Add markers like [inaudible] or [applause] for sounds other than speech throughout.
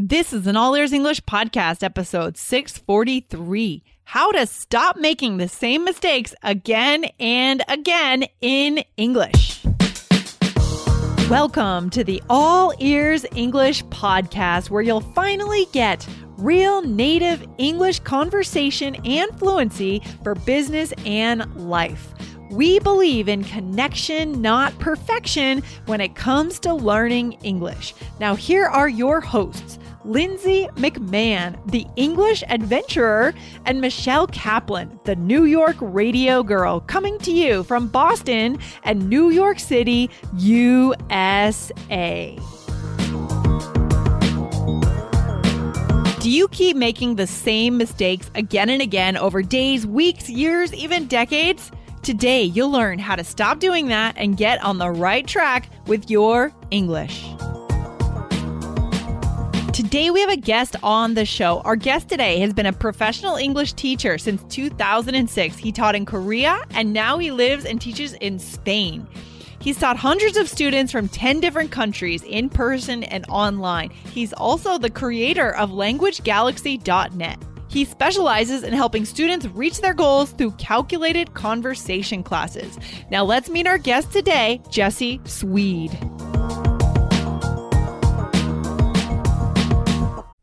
This is an All Ears English podcast, episode 643 How to Stop Making the Same Mistakes Again and Again in English. Welcome to the All Ears English podcast, where you'll finally get real native English conversation and fluency for business and life. We believe in connection, not perfection, when it comes to learning English. Now, here are your hosts. Lindsay McMahon, the English adventurer, and Michelle Kaplan, the New York radio girl, coming to you from Boston and New York City, USA. Do you keep making the same mistakes again and again over days, weeks, years, even decades? Today, you'll learn how to stop doing that and get on the right track with your English. Today, we have a guest on the show. Our guest today has been a professional English teacher since 2006. He taught in Korea and now he lives and teaches in Spain. He's taught hundreds of students from 10 different countries in person and online. He's also the creator of LanguageGalaxy.net. He specializes in helping students reach their goals through calculated conversation classes. Now, let's meet our guest today, Jesse Swede.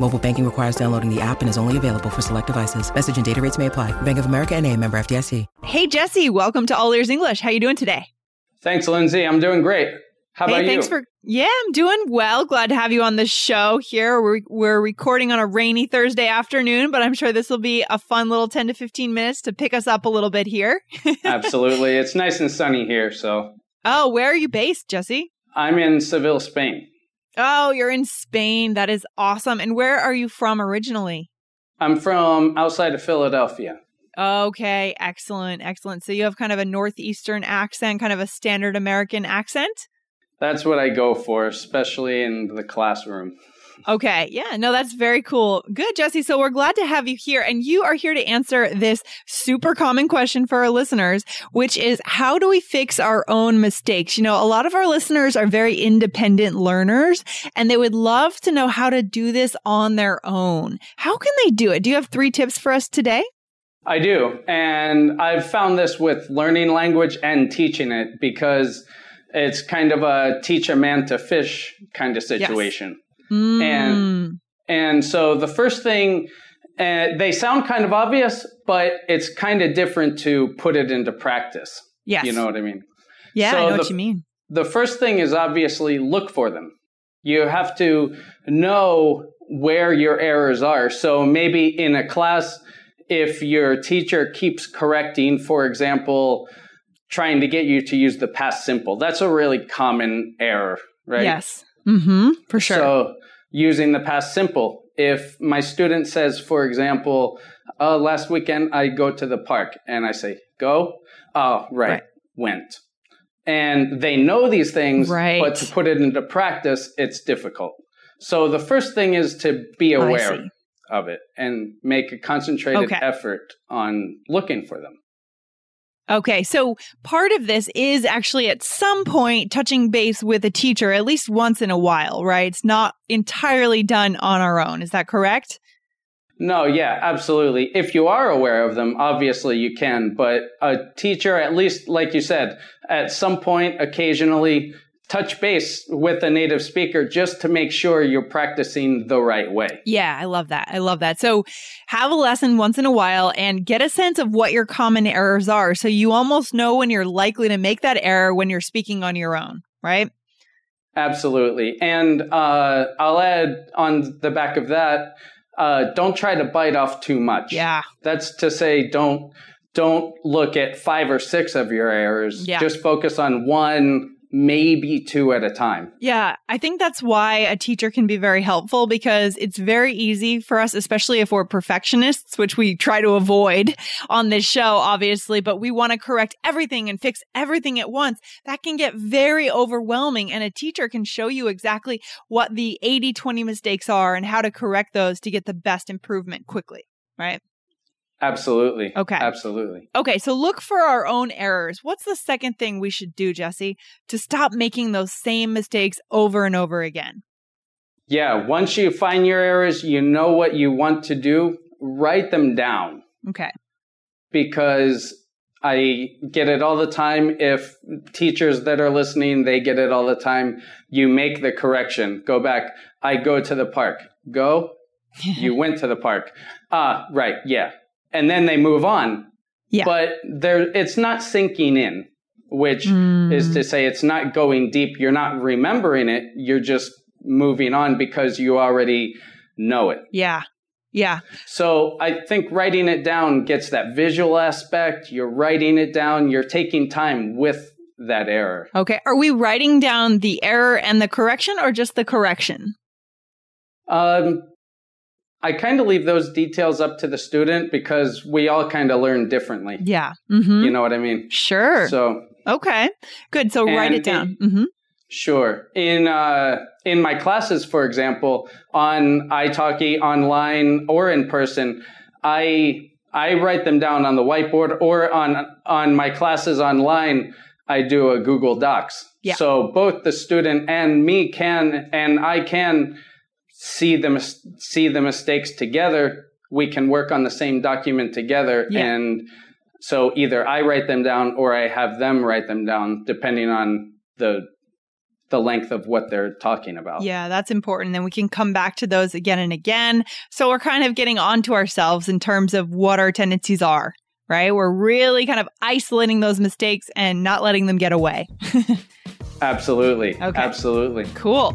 Mobile banking requires downloading the app and is only available for select devices. Message and data rates may apply. Bank of America and a member FDIC. Hey, Jesse, welcome to All Ears English. How are you doing today? Thanks, Lindsay. I'm doing great. How hey, about thanks you? for yeah, I'm doing well. Glad to have you on the show here. We're we're recording on a rainy Thursday afternoon, but I'm sure this will be a fun little 10 to 15 minutes to pick us up a little bit here. [laughs] Absolutely. It's nice and sunny here, so. Oh, where are you based, Jesse? I'm in Seville, Spain. Oh, you're in Spain. That is awesome. And where are you from originally? I'm from outside of Philadelphia. Okay, excellent, excellent. So you have kind of a northeastern accent, kind of a standard American accent? That's what I go for, especially in the classroom. Okay. Yeah. No, that's very cool. Good, Jesse. So we're glad to have you here. And you are here to answer this super common question for our listeners, which is how do we fix our own mistakes? You know, a lot of our listeners are very independent learners and they would love to know how to do this on their own. How can they do it? Do you have three tips for us today? I do. And I've found this with learning language and teaching it because it's kind of a teach a man to fish kind of situation. Yes. Mm. And and so the first thing uh, they sound kind of obvious, but it's kind of different to put it into practice. Yes. You know what I mean? Yeah, So I know the- what you mean. The first thing is obviously look for them. You have to know where your errors are. So maybe in a class, if your teacher keeps correcting, for example, trying to get you to use the past simple, that's a really common error, right? Yes. Mm-hmm. For sure. So using the past simple, if my student says, for example, uh, last weekend I go to the park and I say, go, oh, right, Right. went. And they know these things, Right. but to put it into practice, it's difficult. So the first thing is to be aware of it and make a concentrated Okay. effort on looking for them. Okay, so part of this is actually at some point touching base with a teacher at least once in a while, right? It's not entirely done on our own. Is that correct? No, yeah, absolutely. If you are aware of them, obviously you can, but a teacher, at least, like you said, at some point, occasionally touch base with a native speaker just to make sure you're practicing the right way. Yeah, I love that. I love that. So have a lesson once in a while and get a sense of what your common errors are. So you almost know when you're likely to make that error when you're speaking on your own, right? Absolutely. And uh, I'll add on the back of that, uh, don't try to bite off too much. Yeah. That's to say, don't don't look at five or six of your errors. Yeah. Just focus on one maybe two at a time. Yeah, I think that's why a teacher can be very helpful because it's very easy for us, especially if we're perfectionists, which we try to avoid on this show, obviously, but we want to correct everything and fix everything at once. That can get very overwhelming, and a teacher can show you exactly what the 80 20 mistakes are and how to correct those to get the best improvement quickly, right? Absolutely. Okay. Absolutely. Okay, so look for our own errors. What's the second thing we should do, Jesse, to stop making those same mistakes over and over again? Yeah, once you find your errors, you know what you want to do, write them down. Okay. Because I get it all the time. If teachers that are listening, they get it all the time. You make the correction. Go back. I go to the park. Go. [laughs] you went to the park. Ah, right. Yeah and then they move on. Yeah. But there, it's not sinking in, which Mm. is to say it's not going deep. You're not remembering it. You're just moving on because you already know it. Yeah. Yeah. So I think writing it down gets that visual aspect. You're writing it down. You're taking time with that error. Okay. Are we writing down the error and the correction or just the correction? Um, I kind of leave those details up to the student because we all kind of learn differently. Yeah. Mm-hmm. You know what I mean? Sure. So okay. Good. So write it down. mm-hmm. Sure. In uh, in my classes, for example, on italki online or in person, I I write them down on the whiteboard or on on my classes online. I do a Google Docs. Yeah. So both the student and me can and I can see the mis- see the mistakes together. We can work on the same document together Yeah. and so either I write them down or I have them write them down depending on the the length of what they're talking about. Yeah, that's important. Then we can come back to those again and again. So we're kind of getting onto ourselves in terms of what our tendencies are, right? We're really kind of isolating those mistakes and not letting them get away. [laughs] Absolutely. Okay. Absolutely. cool.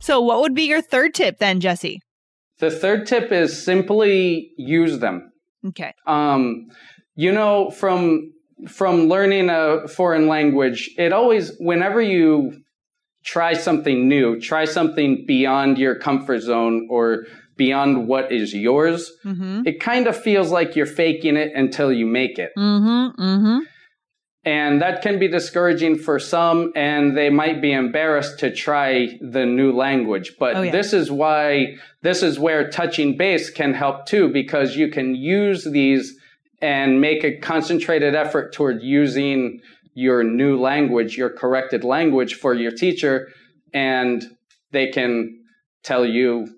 So what would be your third tip then, Jesse? The third tip is simply use them. Okay. Um, you know, from from learning a foreign language, it always whenever you try something new, try something beyond your comfort zone or beyond what is yours, Mm-hmm. it kind of feels like you're faking it until you make it. Mm-hmm. Mm-hmm. And that can be discouraging for some, and they might be embarrassed to try the new language. But Oh, yeah. this is why, this is where touching base can help too, because you can use these and make a concentrated effort toward using your new language, your corrected language for your teacher, and they can tell you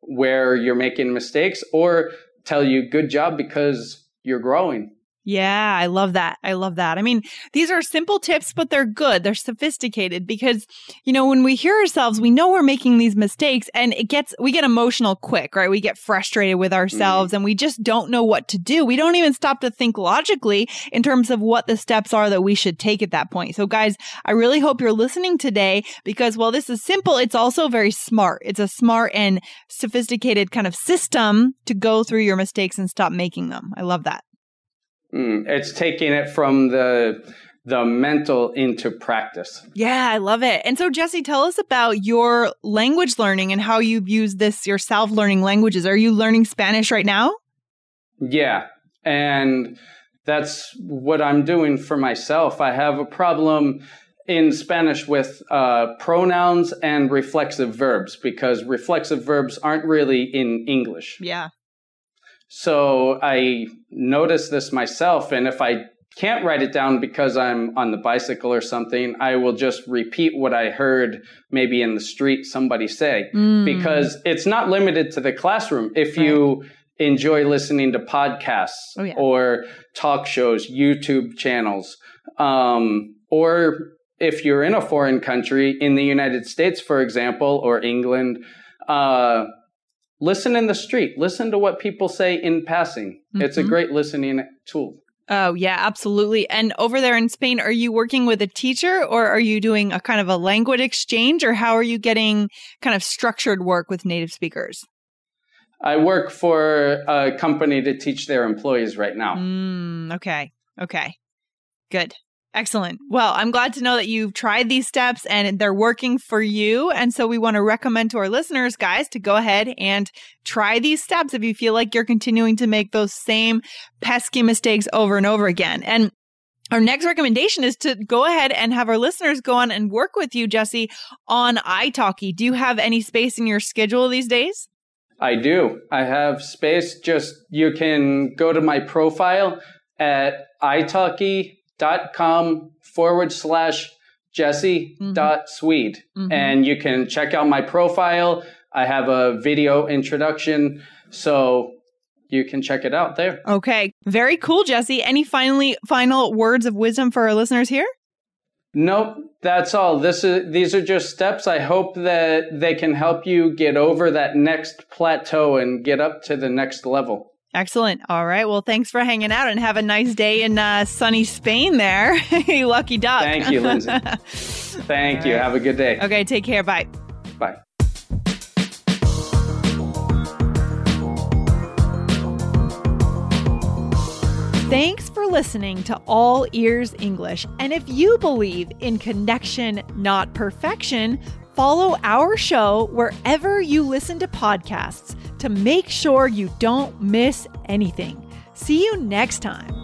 where you're making mistakes or tell you good job because you're growing. Yeah, I love that. I love that. I mean, these are simple tips, but they're good. They're sophisticated because, you know, when we hear ourselves, we know we're making these mistakes and it gets, we get emotional quick, right? We get frustrated with ourselves mm-hmm. and we just don't know what to do. We don't even stop to think logically in terms of what the steps are that we should take at that point. So, guys, I really hope you're listening today because while this is simple, it's also very smart. It's a smart and sophisticated kind of system to go through your mistakes and stop making them. I love that. Mm, it's taking it from the the mental into practice. Yeah, I love it. And so, Jesse, tell us about your language learning and how you've used this yourself learning languages. Are you learning Spanish right now? Yeah, and that's what I'm doing for myself. I have a problem in Spanish with uh, pronouns and reflexive verbs because reflexive verbs aren't really in English. Yeah. So I notice this myself, and if I can't write it down because I'm on the bicycle or something, I will just repeat what I heard maybe in the street somebody say Mm. because it's not limited to the classroom. If you enjoy listening to podcasts Oh, yeah. or talk shows, YouTube channels, um, or if you're in a foreign country, in the United States, for example, or England, uh, listen in the street. Listen to what people say in passing. Mm-hmm. It's a mm-hmm. great listening tool. Oh, yeah, absolutely. And over there in Spain, are you working with a teacher or are you doing a kind of a language exchange or how are you getting kind of structured work with native speakers? I work for a company to teach their employees right now. Mm, okay. Okay. Good. Excellent. Well, I'm glad to know that you've tried these steps and they're working for you. And so we want to recommend to our listeners, guys, to go ahead and try these steps if you feel like you're continuing to make those same pesky mistakes over and over again. And our next recommendation is to go ahead and have our listeners go on and work with you, Jesse, on italki. Do you have any space in your schedule these days? I do. I have space. Just you can go to my profile at italki dot com forward slash Jesse mm-hmm. dot Swede. Mm-hmm. And you can check out my profile. I have a video introduction. So you can check it out there. Okay. Very cool, Jesse. Any finally final words of wisdom for our listeners here? Nope, that's all. This is these are just steps. I hope that they can help you get over that next plateau and get up to the next level. Excellent. All right. Well, thanks for hanging out and have a nice day in uh, sunny Spain there. [laughs] Lucky duck. Thank you, Lindsay. [laughs] Thank All you. Right. Have a good day. Okay. Take care. Bye. Bye. Thanks for listening to All Ears English. And if you believe in connection, not perfection, follow our show wherever you listen to podcasts to make sure you don't miss anything. See you next time.